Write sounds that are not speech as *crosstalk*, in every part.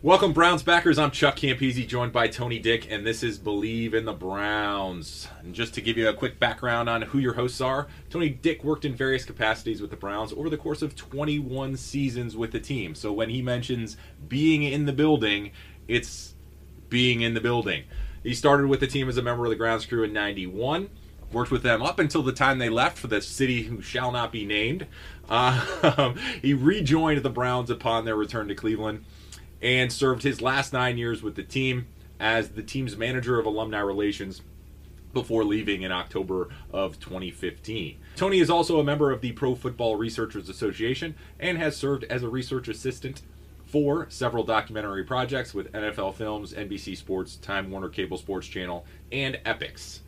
Welcome, Browns backers. I'm Chuck Campese, joined by Tony Dick, and this is Bleav in the Browns. And just to give you a quick background on who your hosts are, Tony Dick worked in various capacities with the Browns over the course of 21 seasons with the team. So when he mentions being in the building, it's being in the building. He started with the team as a member of the grounds crew in 91 worked with them up until the time they left for the city who shall not be named. Uh, *laughs* he rejoined the Browns upon their return to Cleveland and served his last nine years with the team as the team's manager of alumni relations before leaving in October of 2015. Tony is also a member of the Pro Football Researchers Association and has served as a research assistant for several documentary projects with NFL Films, NBC Sports, Time Warner Cable Sports Channel, and Epix.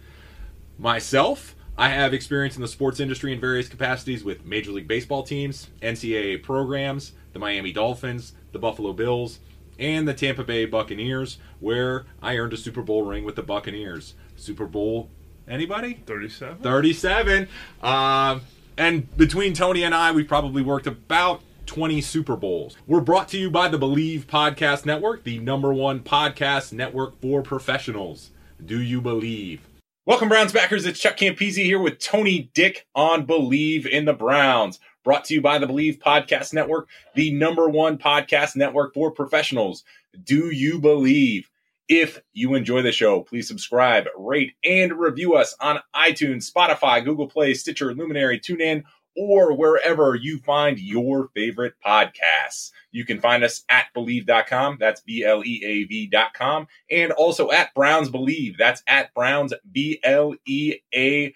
Myself, I have experience in the sports industry in various capacities with Major League Baseball teams, NCAA programs, the Miami Dolphins, the Buffalo Bills, and the Tampa Bay Buccaneers, where I earned a Super Bowl ring with the Buccaneers. Super Bowl, anybody? 37? 37. Um, and between Tony and I, we've probably worked about 20 Super Bowls. We're brought to you by the Bleav Podcast Network, the number one podcast network for professionals. Do you believe? Welcome, Browns backers. It's Chuck Campese here with Tony Dick on Bleav in the Browns. Brought to you by the Bleav Podcast Network, the number one podcast network for professionals. Do you believe? If you enjoy the show, please subscribe, rate, and review us on iTunes, Spotify, Google Play, Stitcher, Luminary, TuneIn, or wherever you find your favorite podcasts. You can find us at bleav.com. That's B L E A V.com. And also at Browns Bleav. That's at Browns B L E A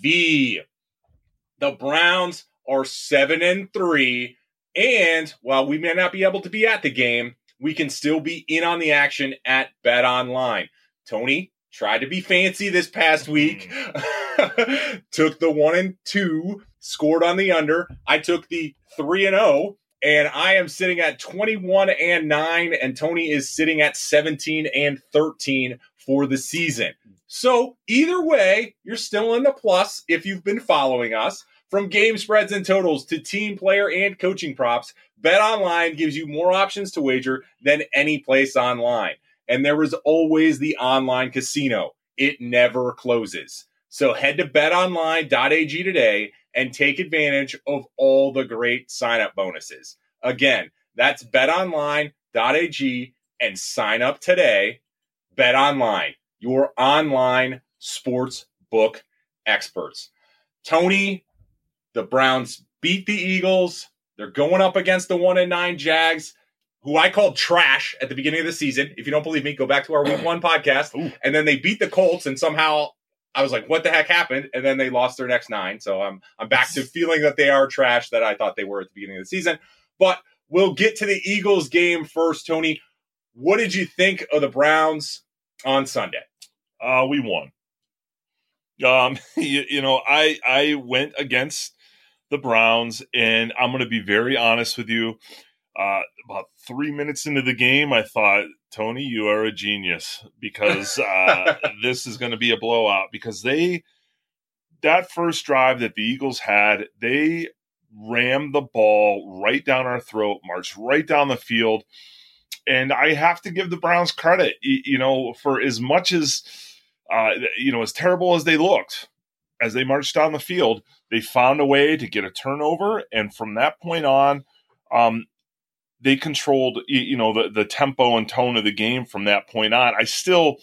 V. The Browns are seven and three. And while we may not be able to be at the game, we can still be in on the action at Bet Online. Tony tried to be fancy this past mm-hmm. week. *laughs* took the one and two, scored on the under. I took the three and oh, and I am sitting at 21 and 9 and Tony is sitting at 17 and 13 for the season. So, either way, you're still in the plus if you've been following us. From game spreads and totals to team player and coaching props, Bet Online gives you more options to wager than any place online. And there is always the online casino. It never closes. So head to betonline.ag today and take advantage of all the great sign up bonuses. Again, that's betonline.ag and sign up today. Bet Online, your online sports book experts. Tony, the Browns beat the Eagles. They're going up against the 1 and 9 Jags, who I called trash at the beginning of the season. If you don't believe me, go back to our week 1 podcast. Ooh. And then they beat the Colts and somehow I was like, what the heck happened? And then they lost their next nine. So I'm I'm back to feeling that they are trash that I thought they were at the beginning of the season. But we'll get to the Eagles game first, Tony. What did you think of the Browns on Sunday? Uh, we won. Um, *laughs* you, you know, I I went against the Browns, and I'm going to be very honest with you. Uh, about three minutes into the game, I thought, Tony, you are a genius because uh, *laughs* this is going to be a blowout because they that first drive that the Eagles had, they rammed the ball right down our throat, marched right down the field. And I have to give the Browns credit, you know, for as much as, uh, you know, as terrible as they looked as they marched down the field, they found a way to get a turnover. And from that point on, um, they controlled, you know, the, the tempo and tone of the game from that point on. I still,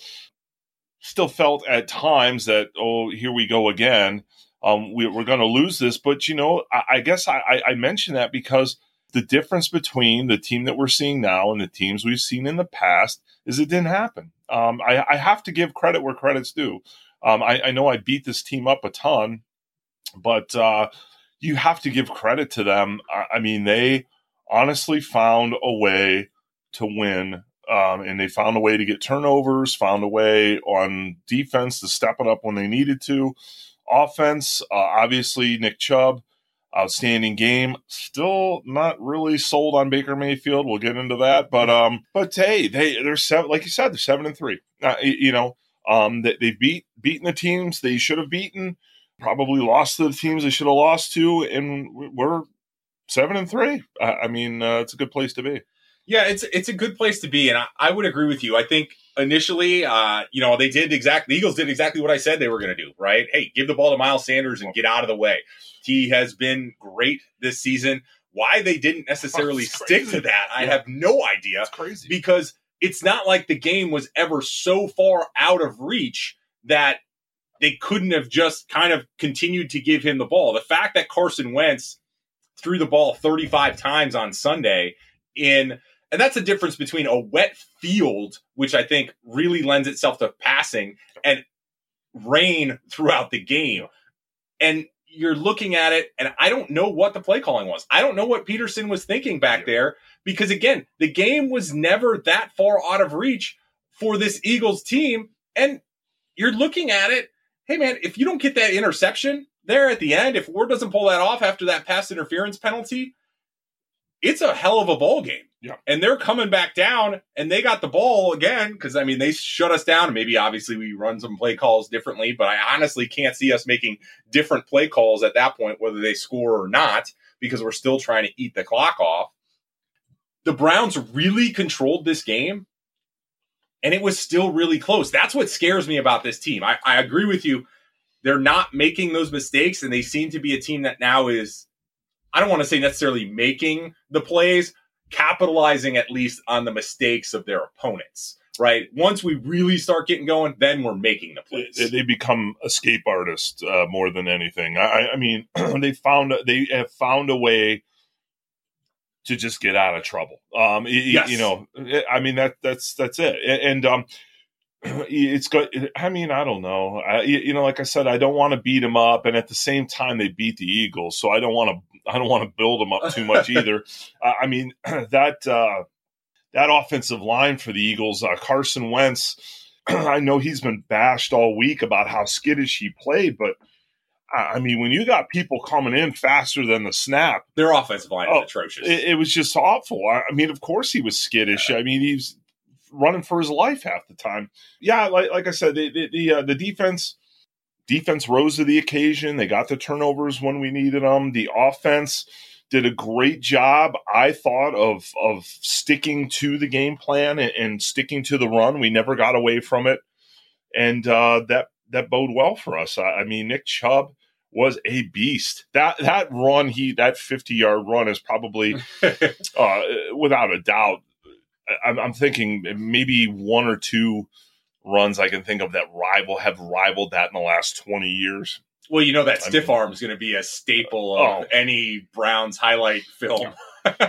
still felt at times that, oh, here we go again. Um, we, are going to lose this. But, you know, I, I guess I, I mentioned that because the difference between the team that we're seeing now and the teams we've seen in the past is it didn't happen. Um, I, I, have to give credit where credit's due. Um, I, I, know I beat this team up a ton, but uh, you have to give credit to them. I, I mean, they honestly found a way to win um, and they found a way to get turnovers, found a way on defense to step it up when they needed to. Offense, uh, obviously, Nick Chubb, outstanding game. Still not really sold on Baker Mayfield. We'll get into that, but um, but hey, they they're seven, like you said, they're seven and three. Uh, you know, um, they, they've beat beaten the teams they should have beaten. Probably lost to the teams they should have lost to, and we're seven and three. I, I mean, uh, it's a good place to be. Yeah, it's it's a good place to be, and I, I would agree with you. I think initially, uh, you know, they did exactly the Eagles did exactly what I said they were going to do. Right? Hey, give the ball to Miles Sanders and get out of the way. He has been great this season. Why they didn't necessarily stick to that, I have no idea. It's crazy because it's not like the game was ever so far out of reach that they couldn't have just kind of continued to give him the ball. The fact that Carson Wentz threw the ball 35 times on Sunday in and that's the difference between a wet field, which I think really lends itself to passing, and rain throughout the game. And you're looking at it, and I don't know what the play calling was. I don't know what Pederson was thinking back there because, again, the game was never that far out of reach for this Eagles team. And you're looking at it, hey, man, if you don't get that interception there at the end, if Ward doesn't pull that off after that pass interference penalty, it's a hell of a ball game. Yeah. And they're coming back down and they got the ball again because, I mean, they shut us down. Maybe obviously we run some play calls differently, but I honestly can't see us making different play calls at that point, whether they score or not, because we're still trying to eat the clock off. The Browns really controlled this game and it was still really close. That's what scares me about this team. I, I agree with you. They're not making those mistakes and they seem to be a team that now is I don't want to say necessarily making the plays, capitalizing at least on the mistakes of their opponents. Right. Once we really start getting going, then we're making the plays. They, they become escape artists uh, more than anything. I, I mean, *clears throat* they found they have found a way to just get out of trouble. Um, yes. you, know, I mean that that's that's it. And um, *clears throat* it's good. I mean, I don't know. I, you know, like I said, I don't want to beat them up, and at the same time, they beat the Eagles, so I don't want to I don't want to build them up too much *laughs* either. uh, I mean *clears throat* that uh, that offensive line for the Eagles, uh, Carson Wentz. *clears throat* I know he's been bashed all week about how skittish he played, but I mean, when you got people coming in faster than the snap, their offensive line oh, is atrocious. It, it, was just awful. I, mean, of course he was skittish. Yeah. I mean, he's running for his life half the time. Yeah, like, like I said, the the the, uh, the defense defense rose to the occasion. They got the turnovers when we needed them. The offense did a great job, I thought, of of sticking to the game plan and, and sticking to the run. We never got away from it, and uh, that that bode well for us. I, I mean, Nick Chubb was a beast. That that run, he that fifty yard run is probably, *laughs* uh, without a doubt. I'm, I'm thinking maybe one or two runs I can think of that rival have rivaled that in the last 20 years. Well, you know that I stiff mean, arm is going to be a staple of oh. any Browns highlight film.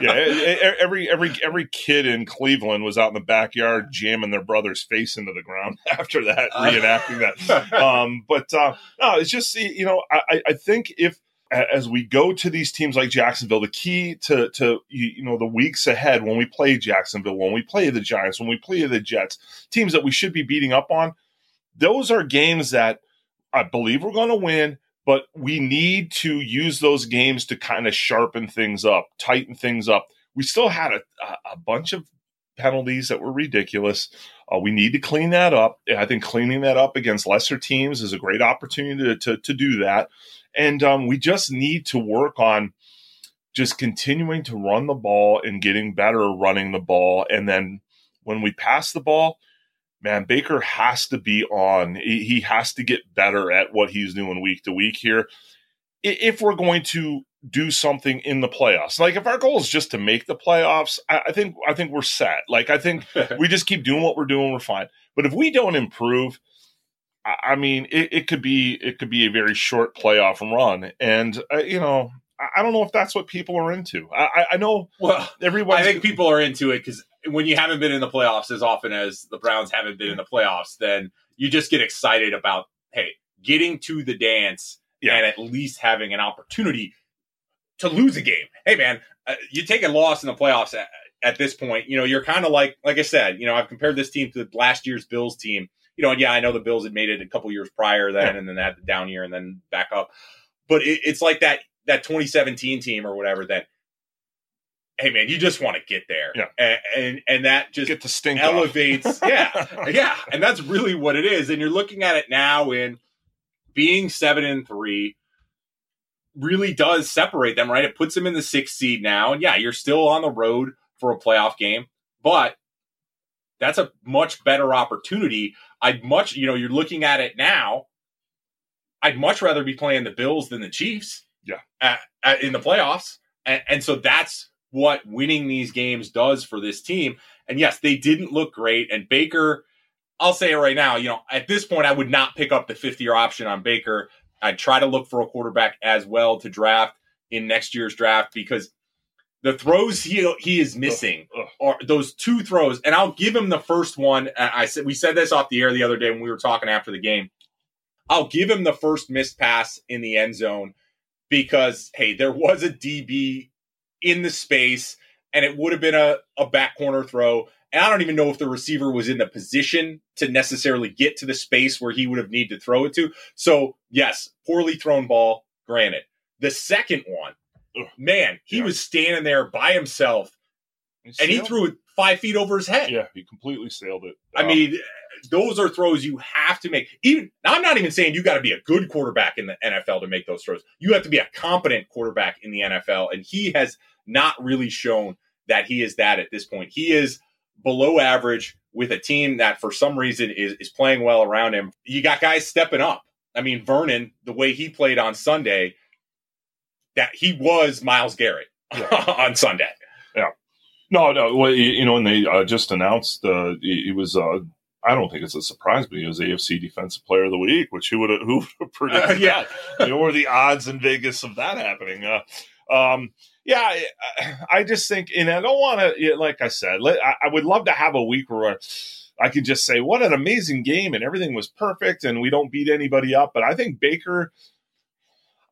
Yeah, every every every kid in Cleveland was out in the backyard jamming their brother's face into the ground *laughs* after that, reenacting that. *laughs* Um, but uh, no, it's just you know I, I think if as we go to these teams like Jacksonville, the key to to you know the weeks ahead when we play Jacksonville, when we play the Giants, when we play the Jets, teams that we should be beating up on, those are games that I believe we're going to win, but we need to use those games to kind of sharpen things up, tighten things up. We still had a, a bunch of penalties that were ridiculous. Uh, we need to clean that up. I think cleaning that up against lesser teams is a great opportunity to, to, to do that. And um, we just need to work on just continuing to run the ball and getting better running the ball. And then when we pass the ball, man, Baker has to be on. He has to get better at what he's doing week to week here. If we're going to do something in the playoffs, like if our goal is just to make the playoffs, I, think I think we're set. Like I think *laughs* we just keep doing what we're doing, we're fine. But if we don't improve, I mean, it, it could be it could be a very short playoff run, and uh, you know, I don't know if that's what people are into. I, I know. Well, everyone. I think people are into it because when you haven't been in the playoffs as often as the Browns haven't been in the playoffs, then you just get excited about hey, getting to the dance yeah. and at least having an opportunity to lose a game. Hey, man, uh, you take a loss in the playoffs at, at this point. You know, you're kind of like, like I said, you know, I've compared this team to last year's Bills team. You know, and yeah, I know the Bills had made it a couple years prior then, yeah. and then had the down year and then back up. But it, it's like that that 2017 team or whatever that hey man, you just want to get there. Yeah. And and, and that just get the stink elevates. *laughs* yeah. Yeah. And that's really what it is. And you're looking at it now in being seven and three really does separate them, right? It puts them in the sixth seed now. And yeah, you're still on the road for a playoff game, but that's a much better opportunity. I'd much, you know, you're looking at it now. I'd much rather be playing the Bills than the Chiefs. Yeah. At, at, in the playoffs. And, and so that's what winning these games does for this team. And yes, they didn't look great. And Baker, I'll say it right now, you know, at this point, I would not pick up the fifth year option on Baker. I'd try to look for a quarterback as well to draft in next year's draft because the throws he he is missing ugh, ugh. are those two throws, and I'll give him the first one. I said we said this off the air the other day when we were talking after the game. I'll give him the first missed pass in the end zone because hey, there was a DB in the space, and it would have been a, a back corner throw. And I don't even know if the receiver was in the position to necessarily get to the space where he would have needed to throw it to. So, yes, poorly thrown ball, granted. The second one, man, he yeah. was standing there by himself and he threw it five feet over his head. Yeah, he completely sailed it. I um, mean, those are throws you have to make. Even I'm not even saying you got to be a good quarterback in the NFL to make those throws. You have to be a competent quarterback in the NFL, and he has not really shown that he is that at this point. He is below average with a team that for some reason is, is playing well around him. You got guys stepping up. I mean, Vernon, the way he played on Sunday, that he was Myles Garrett yeah. *laughs* on Sunday. No, no. Well, you know, when they uh, just announced, uh, he was uh, I don't think it's a surprise, but he was AFC Defensive Player of the Week, which who would have who would *laughs* predicted uh, *laughs* yeah. You know, what are the odds in Vegas of that happening? Uh, um, yeah, I, I, just think, and I don't want to, like I said, let, I, I, would love to have a week where I could just say, what an amazing game, and everything was perfect, and we don't beat anybody up. But I think Baker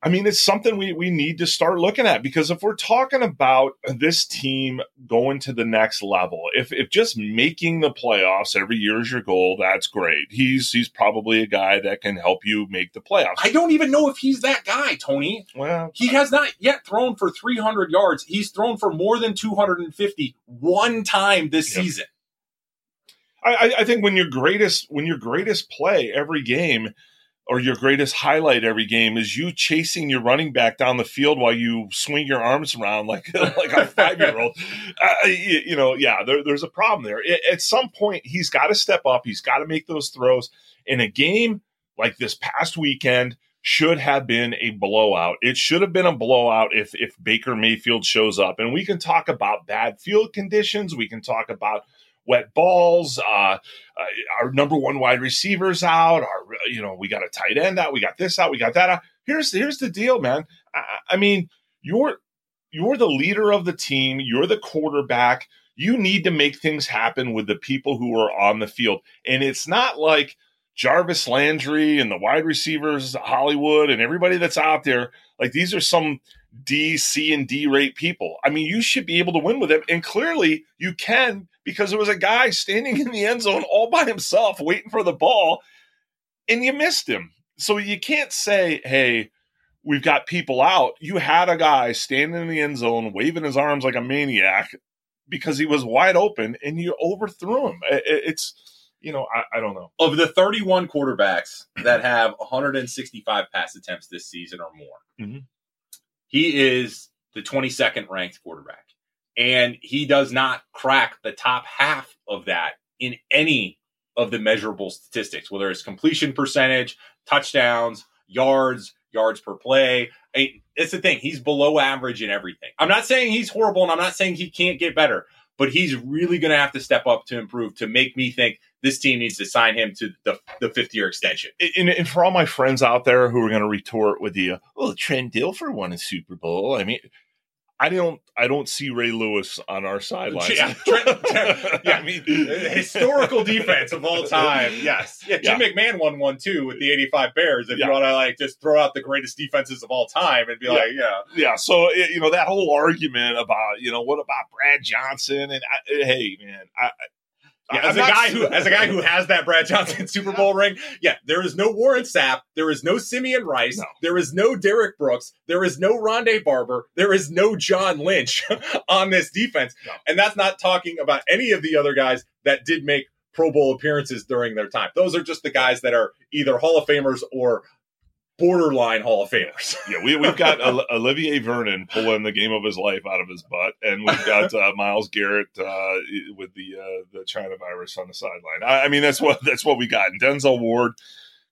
I mean, it's something we, we need to start looking at because if we're talking about this team going to the next level, if, if just making the playoffs every year is your goal, that's great. He's he's probably a guy that can help you make the playoffs. I don't even know if he's that guy, Tony. Well, he has not yet thrown for 300 yards. He's thrown for more than 250 one time this yep. season. I, I think when your greatest when your greatest play every game or your greatest highlight every game is you chasing your running back down the field while you swing your arms around *laughs* like like a five year old. Uh, *laughs* you, you, know, yeah, there, there's a problem there. At some point, he's got to step up. He's got to make those throws. In a game like this past weekend, should have been a blowout. It should have been a blowout if if Baker Mayfield shows up. And we can talk about bad field conditions. We can talk about wet balls. Uh, uh, our number one wide receivers out. Our you know we got a tight end out. We got this out. We got that out. Here's here's the deal, man. I, I mean, you're you're the leader of the team. You're the quarterback. You need to make things happen with the people who are on the field, and it's not like. Jarvis Landry and the wide receivers, Hollywood, and everybody that's out there. Like these are some D, C, and D rate people. I mean, you should be able to win with them. And clearly you can because there was a guy standing *laughs* in the end zone all by himself waiting for the ball and you missed him. So you can't say, hey, we've got people out. You had a guy standing in the end zone waving his arms like a maniac because he was wide open and you overthrew him. It's you know I, I, don't know of the 31 quarterbacks that have 165 pass attempts this season or more. Mm-hmm. He is the 22nd ranked quarterback, and he does not crack the top half of that in any of the measurable statistics, whether it's completion percentage, touchdowns, yards, yards per play. I mean, it's the thing. He's below average in everything. I'm not saying he's horrible and I'm not saying he can't get better, but he's really going to have to step up to improve to make me think this team needs to sign him to the, the fifth year extension. And, and, for all my friends out there who are going to retort with the, well, Trent Dilfer won a Super Bowl. I mean, I don't I don't see Ray Lewis on our sidelines. Yeah, *laughs* yeah I mean uh, historical defense of all time. Yes. Yeah, Jim yeah. McMahon won one too with the 85 Bears. If yeah. you want to like just throw out the greatest defenses of all time and be like, yeah. Yeah, so you know that whole argument about, you know, what about Brad Johnson and I, hey man, I yeah, as I'm a guy who as a guy who has that Brad Johnson *laughs* Super Bowl ring, yeah, there is no Warren Sapp, there is no Simeon Rice, no. there is no Derrick Brooks, there is no Rondé Barber, there is no John Lynch *laughs* on this defense. No. And that's not talking about any of the other guys that did make Pro Bowl appearances during their time. Those are just the guys that are either Hall of Famers or borderline Hall of Famers. *laughs* yeah, we, we've got Olivier Vernon pulling the game of his life out of his butt, and we've got uh, Myles Garrett uh, with the uh, the China virus on the sideline. I, I, mean, that's what that's what we got. And Denzel Ward,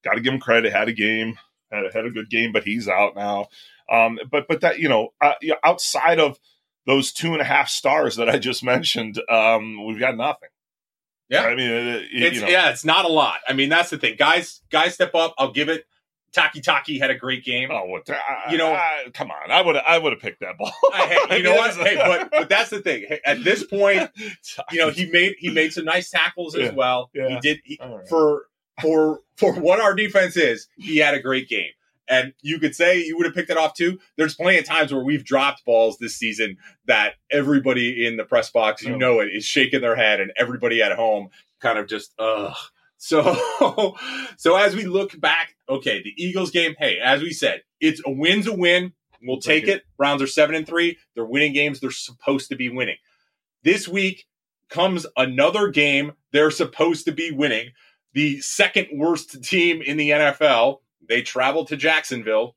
got to give him credit, had a game, had, a, had a good game, but he's out now. Um, but but that you know, uh, outside of those two and a half stars that I just mentioned, um, we've got nothing. Yeah, I mean, uh, it's, you know. yeah, it's not a lot. I mean, that's the thing. Guys, guys, step up. I'll give it Takitaki had a great game. Oh, what? you know, come on. I would I would have picked that ball. hey, you *laughs* know what? Hey, but but that's the thing. Hey, at this point, *laughs* you know, he made he made some nice tackles as well. Yeah. He did he, right. for for for what our defense is. He had a great game. And you could say you would have picked it off too. There's plenty of times where we've dropped balls this season that everybody in the press box, you oh. know it, is shaking their head, and everybody at home kind of just, ugh. So, *laughs* so as we look back, okay, the Eagles game. Hey, as we said, it's a win's a win. We'll take it. Browns are seven and three. They're winning games they're supposed to be winning. This week comes another game they're supposed to be winning. The second worst team in the NFL. They travel to Jacksonville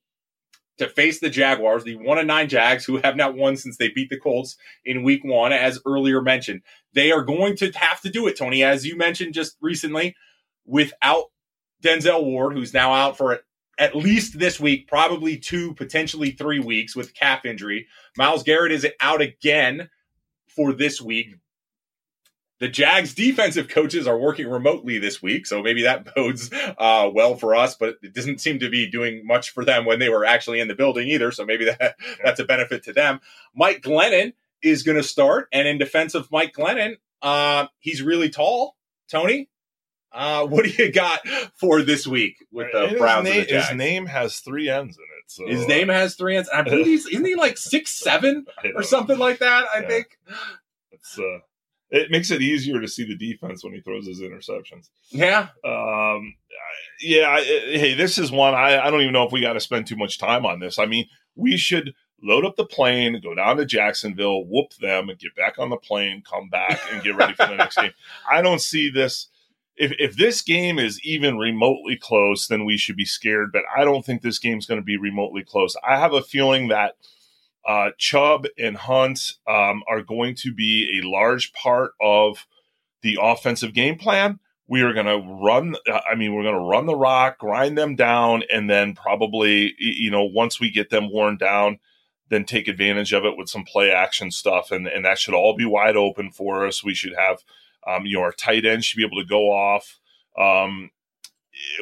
to face the Jaguars, the one and nine Jags, who have not won since they beat the Colts in week one, as earlier mentioned. They are going to have to do it, Tony, as you mentioned just recently without Denzel Ward, who's now out for at least this week, probably two, potentially three weeks with calf injury. Myles Garrett is out again for this week. The Jags defensive coaches are working remotely this week, so maybe that *laughs* bodes uh, well for us. But it doesn't seem to be doing much for them when they were actually in the building either. So maybe *laughs* that that's a benefit to them. Mike Glennon is going to start, and in defense of Mike Glennon, uh, he's really tall. Tony, uh, what do you got for this week with the his Browns? Name, the his name has three N's in it. So. His name has three N's. I believe he's isn't he like *laughs* six seven or something like that. I yeah. think. It's uh, it makes it easier to see the defense when he throws his interceptions. Yeah. Um. Yeah. hey, this is one I I don't even know if we got to spend too much time on this. I mean, we should load up the plane, go down to Jacksonville, whoop them, and get back on the plane, come back, and get ready for the next game. *laughs* I don't see this if if this game is even remotely close, then we should be scared. But I don't think this game's going to be remotely close. I have a feeling that uh, Chubb and Hunt um, are going to be a large part of the offensive game plan. We are going to run. Uh, I mean, we're going to run the rock, grind them down, and then probably, you know, once we get them worn down, then take advantage of it with some play action stuff, and and that should all be wide open for us. We should have um, you know, our tight end should be able to go off. Um,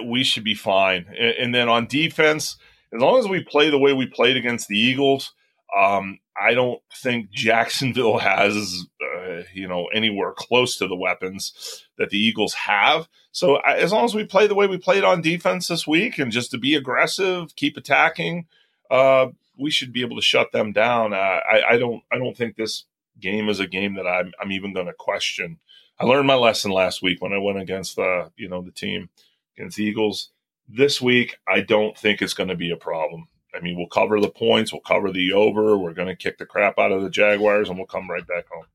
we should be fine. And, and, then on defense, as long as we play the way we played against the Eagles, um, I don't think Jacksonville *laughs* has, uh, you know, anywhere close to the weapons that the Eagles have. So as long as we play the way we played on defense this week, and just to be aggressive, keep attacking, uh, we should be able to shut them down. Uh, I, I, don't, I don't think this game is a game that I'm, I'm even going to question I learned my lesson last week when I went against the you know the team against the Eagles. This week, I don't think it's going to be a problem. I mean, we'll cover the points, we'll cover the over, we're going to kick the crap out of the Jaguars, and we'll come right back home.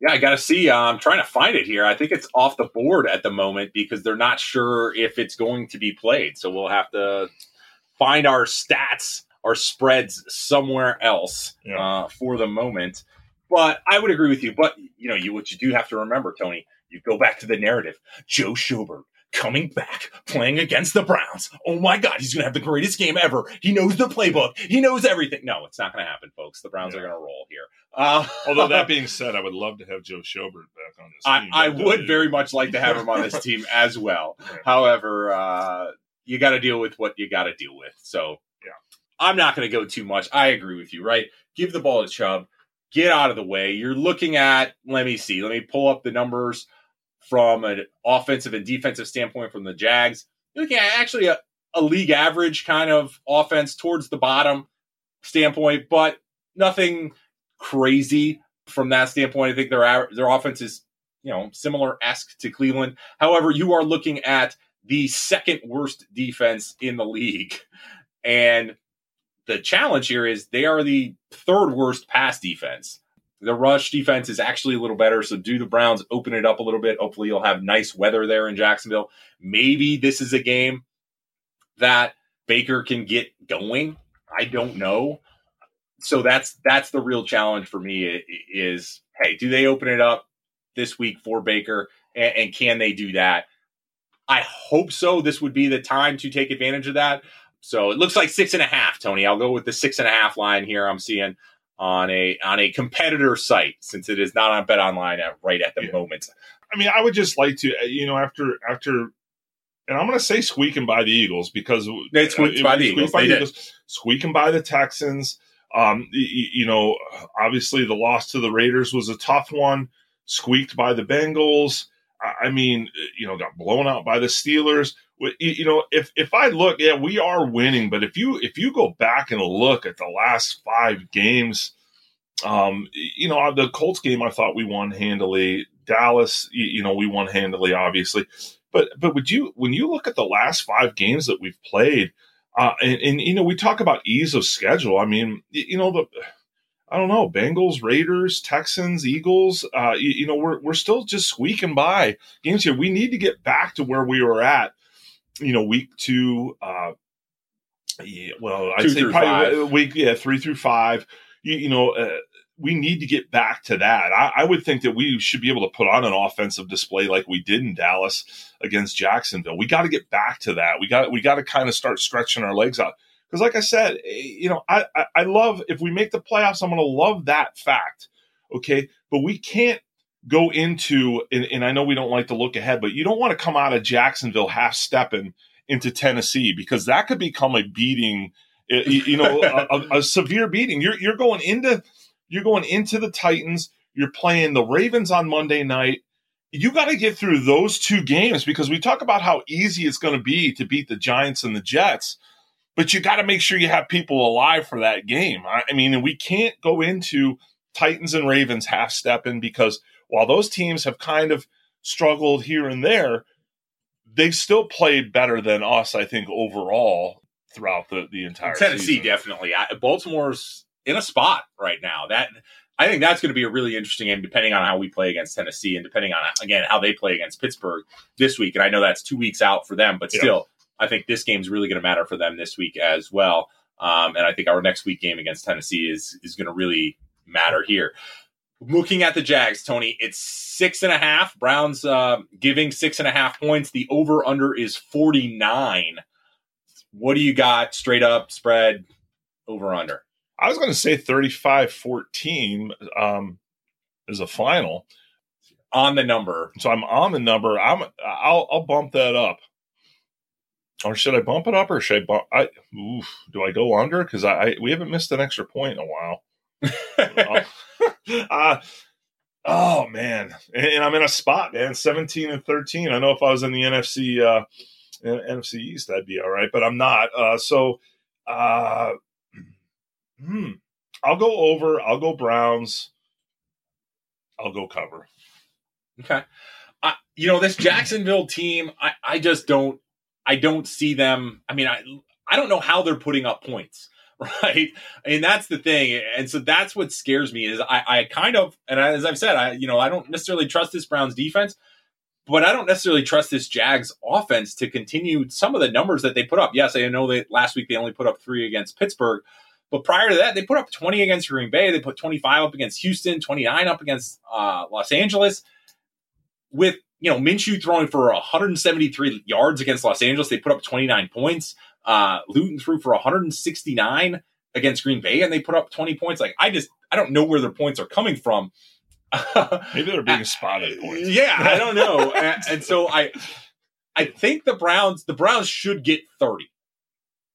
Yeah, I got to see. Uh, I'm trying to find it here. I think it's off the board at the moment because they're not sure if it's going to be played. So we'll have to find our stats, our spreads somewhere else Yeah. uh, for the moment. But I would agree with you. But you know, you what you do have to remember, Tony. You go back to the narrative. Joe Schobert coming back, playing against the Browns. Oh my God, he's going to have the greatest game ever. He knows the playbook. He knows everything. No, it's not going to happen, folks. The Browns Yeah. are going to roll here. Uh, *laughs* Although that *laughs* being said, I would love to have Joe Schobert back on this I, team. I would uh, very much like to have him on this *laughs* team as well. Right. However, uh, you got to deal with what you got to deal with. So, Yeah. I'm not going to go too much. I agree with you, right? Give the ball to Chubb, get out of the way. You're looking at, let me see, let me pull up the numbers from an offensive and defensive standpoint from the Jags. You're looking at actually a, a league average kind of offense towards the bottom standpoint, but nothing crazy from that standpoint. I think their their offense is you know similar esque to Cleveland. However, you are looking at the second worst defense in the league, and the challenge here is they are the third worst pass defense. The rush defense is actually a little better. So, do the Browns open it up a little bit? Hopefully, you'll have nice weather there in Jacksonville. Maybe this is a game that Baker can get going. I don't know. So that's that's the real challenge for me. Is hey, do they open it up this week for Baker, and, and can they do that? I hope so. This would be the time to take advantage of that. So it looks like six and a half, Tony. I'll go with the six and a half line here. I'm seeing on a on a competitor site since it is not on Bet Online at, right at the Yeah. moment. I mean, I would just like to, uh, you know, after after, and I'm going to say squeaking by the Eagles because They squeaked by the Eagles. by They the. Eagles, squeaking by the Texans. Um, y- y- you know, obviously the loss to the Raiders was a tough one. Squeaked by the Bengals. I mean, you know, got blown out by the Steelers. You know, if if I look, yeah, we are winning. But if you if you go back and look at the last five games, um, you know, the Colts game, I thought we won handily. Dallas, you, you know, we won handily, obviously. But but would you when you look at the last five games that we've played, uh, and, and you know, we talk about ease of schedule. I mean, you know, the I don't know, Bengals, Raiders, Texans, Eagles. Uh, you, you know, we're we're still just squeaking by games here. We need to get back to where we were at. You know, week two. Uh, yeah, well, I'd say probably five. week yeah three through five. You, you know, uh, we need to get back to that. I, I would think that we should be able to put on an offensive display like we did in Dallas against Jacksonville. We got to get back to that. We got we got to kind of start stretching our legs out because, like I said, eh, you know, I, I I love if we make the playoffs. I'm going to love that fact. Okay, but we can't go into and, and I know we don't like to look ahead, but you don't want to come out of Jacksonville half stepping into Tennessee because that could become a beating. eh, You know, a, a- *laughs* a severe beating. You're you're going into you're going into the Titans. You're playing the Ravens on Monday night. You got to get through those two games because we talk about how easy it's going to be to beat the Giants and the Jets, but you got to make sure you have people alive for that game. I, I mean, we can't go into Titans and Ravens half stepping because while those teams have kind of struggled here and there, they've still played better than us, I think, overall throughout the, the entire Tennessee season. definitely. I, Baltimore's in a spot right now. That I think that's going to be a really interesting game, depending on how we play against Tennessee and depending on again how they play against Pittsburgh this week. And I know that's two weeks out for them, but still, I think this game's really going to matter for them this week as well. Um, and I think our next week game against Tennessee is is going to really matter here. Looking at the Jags, Tony, it's six and a half. Browns uh, giving six and a half points. The over under is forty nine. What do you got? Straight up spread over under. I was going to say 35 14 um, is a final. on the number. So I'm on the number. I'm I'll I'll bump that up. Or should I bump it up or should I bump I oof, do I go under cuz I, I we haven't missed an extra point in a while. *laughs* uh, oh man. And, and I'm in a spot, man. 17 and 13. I know if I was in the NFC uh NFC East that'd be all right, but I'm not. Uh so uh hmm. I'll go over. I'll go Browns. I'll go cover. Okay. Uh, you know, this Jacksonville team, I, I just don't I don't see them. I mean, I I don't know how they're putting up points. *laughs* right? And that's the thing. And so that's what scares me is I, I kind of, and as I've said, I, you know, I don't necessarily trust this Browns defense, but I don't necessarily trust this Jags offense to continue some of the numbers that they put up. Yes, I know that last week they only put up three against Pittsburgh, but prior to that, they put up 20 against Green Bay. They put 25 up against Houston, 29 up against uh, Los Angeles. With you know Minshew throwing for 173 yards against Los Angeles, they put up 29 points. Uh, Luton threw for 169 against Green Bay, and they put up 20 points. Like I just I don't know where their points are coming from. *laughs* Maybe they're being spotted. Points. Yeah, I don't know. *laughs* and, and so I I think the Browns the Browns should get 30.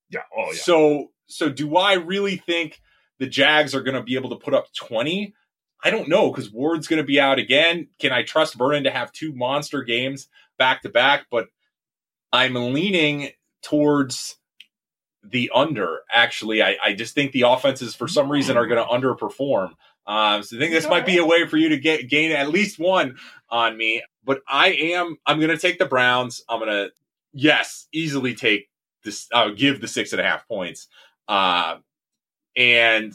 Yeah. Oh yeah. So so do I really think the Jags are going to be able to put up 20? I don't know because Ward's going to be out again. Can I trust Vernon to have two monster games back to back? But I'm leaning towards the under. Actually, I, I just think the offenses for some reason are going to underperform. Um, so I think this might be a way for you to get gain at least one on me. But I am I'm going to take the Browns. I'm going to yes easily take this. I'll give the six and a half points. Uh, and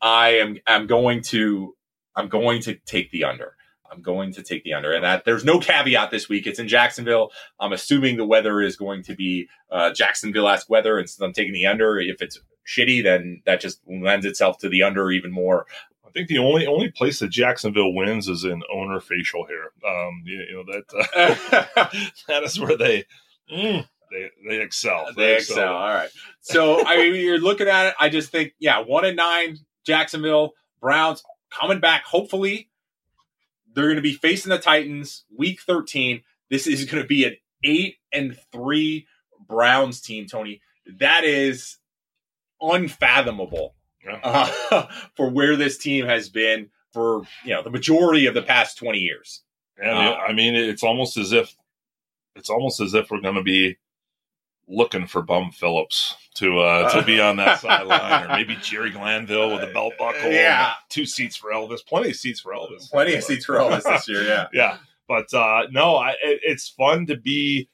I am I'm going to I'm going to take the under. I'm going to take the under, and that there's no caveat this week. It's in Jacksonville. I'm assuming the weather is going to be uh, Jacksonville-esque weather, and since I'm taking the under. If it's shitty, then that just lends itself to the under even more. I think the only only place that Jacksonville wins is in owner facial hair. Um, you, you know that uh, *laughs* that is where they mm, they they excel. They, they excel. excel. All right. So I mean, you're looking at it. I just think, yeah, one and nine, Jacksonville Browns coming back. Hopefully, they're going to be facing the Titans week 13. This is going to be an eight and three Browns team, Tony. That is unfathomable yeah. *laughs* uh, for where this team has been for you know the majority of the past 20 years. Yeah, uh, I mean, it's almost as if it's almost as if we're going to be looking for Bum Phillips to uh, to be on that *laughs* sideline, or maybe Jerry Glanville with a belt buckle. Yeah, two seats for Elvis. Plenty of seats for Elvis. Plenty of seats for Elvis this year. Yeah, *laughs* yeah. But uh, no, I, it, it's fun to be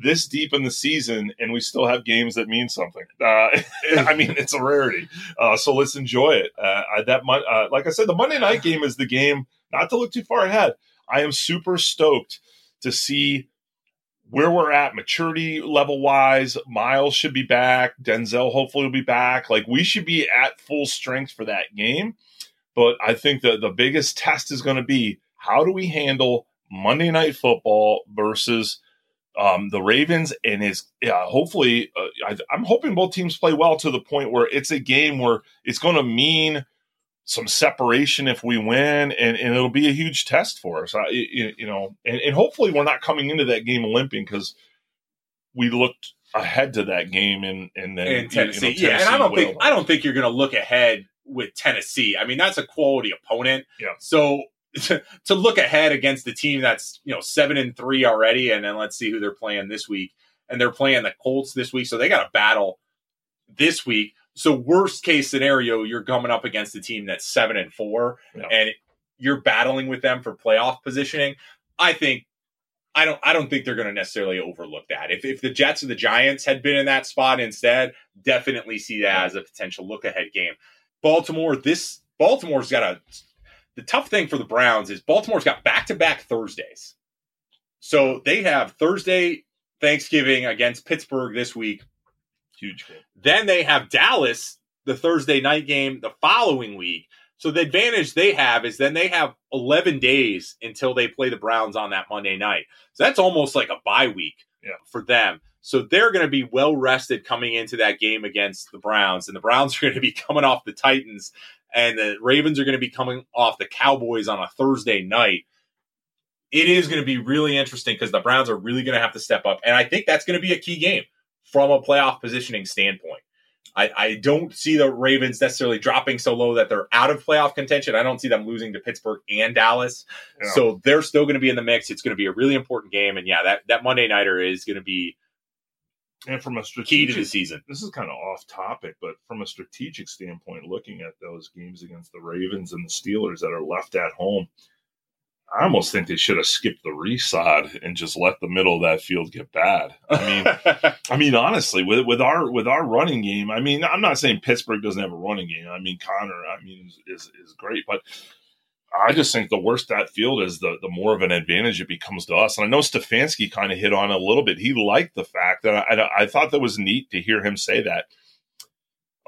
this deep in the season and we still have games that mean something. Uh, *laughs* I mean, it's a rarity. Uh, so let's enjoy it. Uh, that uh, like I said, the Monday night game is the game. Not to look too far ahead. I am super stoked to see where we're at maturity level wise. Myles should be back. Denzel hopefully will be back. Like we should be at full strength for that game. But I think that the biggest test is going to be how do we handle Monday night football versus um, the Ravens and is yeah, hopefully uh, I, am hoping both teams play well to the point where it's a game where it's going to mean some separation if we win, and, and it'll be a huge test for us. I, you, you know, and, and hopefully we're not coming into that game limping because we looked ahead to that game in in, then, in Tennessee. You know, Tennessee. Yeah, and I don't will. think I don't think you're going to look ahead with Tennessee. I mean, that's a quality opponent. Yeah. So to, to look ahead against the team that's you know seven and three already, and then let's see who they're playing this week. And they're playing the Colts this week, so they got a battle this week. So worst case scenario, you're coming up against a team that's seven and four, yeah. and you're battling with them for playoff positioning. I think I don't I don't think they're going to necessarily overlook that. If if the Jets or the Giants had been in that spot instead, definitely see that as a potential look ahead game. Baltimore, this Baltimore's got a the tough thing for the Browns is Baltimore's got back to back Thursdays. So they have Thursday Thanksgiving against Pittsburgh this week, Huge game. Then they have Dallas, the Thursday night game, the following week. So the advantage they have is then they have 11 days until they play the Browns on that Monday night. So that's almost like a bye week yeah. for them. So they're going to be well rested coming into that game against the Browns. And the Browns *laughs* are going to be coming off the Titans, and the Ravens are going to be coming off the Cowboys on a Thursday night. It is going to be really interesting because the Browns are really going to have to step up. And I think that's going to be a key game from a playoff positioning standpoint. I, I, don't see the Ravens necessarily dropping so low that they're out of playoff contention. I don't see them losing to Pittsburgh and Dallas. So they're still going to be in the mix. It's going to be a really important game. And yeah, that, that Monday Nighter is going to be and from a key to the season. This is kind of off topic, but from a strategic standpoint, looking at those games against the Ravens and the Steelers that are left at home, I almost think they should have skipped the resod and just let the middle of that field get bad. I mean, *laughs* I mean, honestly, with with our with our running game, I mean, I'm not saying Pittsburgh doesn't have a running game. I mean, Conner, I mean, is is great, but I just think the worse that field is, the the more of an advantage it becomes to us. And I know Stefanski kind of hit on a little bit. He liked the fact that I, I thought that was neat to hear him say that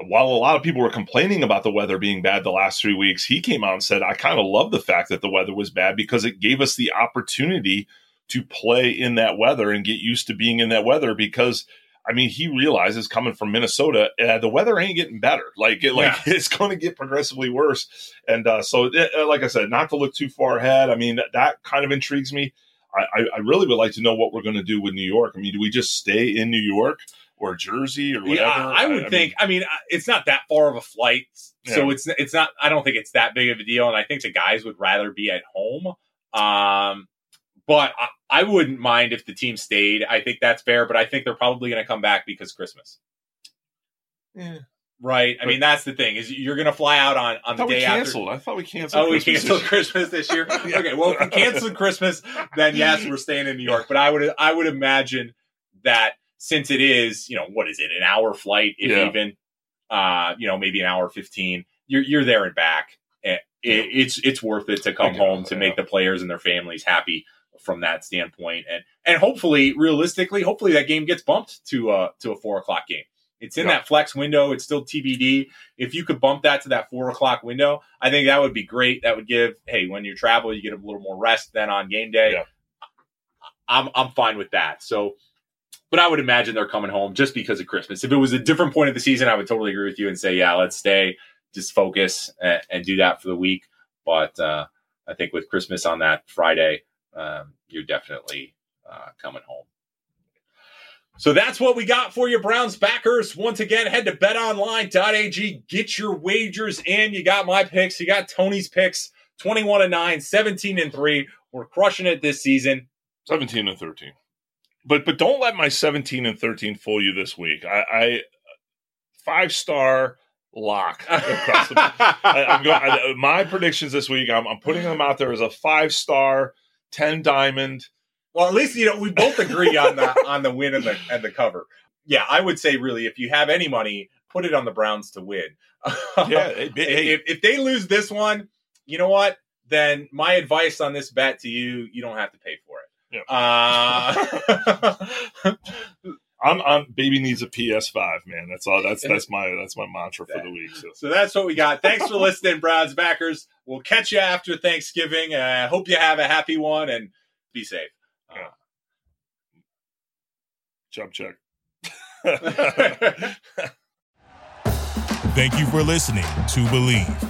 while a lot of people were complaining about the weather being bad the last three weeks, he came out and said, I kind of love the fact that the weather was bad because it gave us the opportunity to play in that weather and get used to being in that weather because I mean, he realizes coming from Minnesota, uh, the weather ain't getting better. Like, it, like yeah. *laughs* it's going to get progressively worse. And uh, so, it, uh, like I said, not to look too far ahead. I mean, that, that kind of intrigues me. I, I, really would like to know what we're going to do with New York. I mean, do we just stay in New York? Or Jersey or whatever. Yeah, I would I, think. I mean, it's not that far of a flight, so yeah. it's it's not. I don't think it's that big of a deal, and I think the guys would rather be at home. Um, but I, I wouldn't mind if the team stayed. I think that's fair, but I think they're probably going to come back because Christmas. Yeah. Right. I mean, that's the thing is you're going to fly out on, on the day canceled. after. I thought we canceled. Oh, Christmas we canceled Christmas this year. yeah. *laughs* *laughs* Okay. Well, if we canceled Christmas, then yes, we're staying in New York. But I would I would imagine that since it is, you know, what is it, an hour flight, if yeah. even, uh, you know, maybe an hour fifteen, you're you're there and back. It, it, it's it's worth it to come home to yeah. make the players and their families happy from that standpoint, and and hopefully, realistically, hopefully that game gets bumped to uh to a four o'clock game. It's in yeah. that flex window. It's still TBD. If you could bump that to that four o'clock window, I think that would be great. That would give, hey, when you travel, you get a little more rest than on game day. Yeah. I'm I'm fine with that. So but I would imagine they're coming home just because of Christmas. If it was a different point of the season, I would totally agree with you and say, yeah, let's stay, just focus and, and do that for the week. But uh, I think with Christmas on that Friday, um, you're definitely uh, coming home. So that's what we got for you, Browns backers. Once again, head to betonline.ag, get your wagers in. You got my picks, you got Tony's picks 21 and 9, 17 and 3. We're crushing it this season. 17 and 13 but but don't let my 17 and 13 fool you this week. I, I five star lock across the. *laughs* I, going, I, my predictions this week. I'm, I'm putting them out there as a five star, ten diamond. Well, at least you know we both agree on the *laughs* on the win and the and the cover. Yeah, I would say really, if you have any money, put it on the Browns to win. *laughs* yeah, hey, hey. If, if they lose this one, you know what? Then my advice on this bet to you, you don't have to pay for it. Yeah. Uh, *laughs* I'm, I'm baby needs a PS5, man. That's all. That's that's my that's my mantra for the week. So. so that's what we got. Thanks for listening, Browns backers. We'll catch you after Thanksgiving. I uh, hope you have a happy one and be safe. Yeah. Uh, Jump check. *laughs* Thank you for listening to Bleav.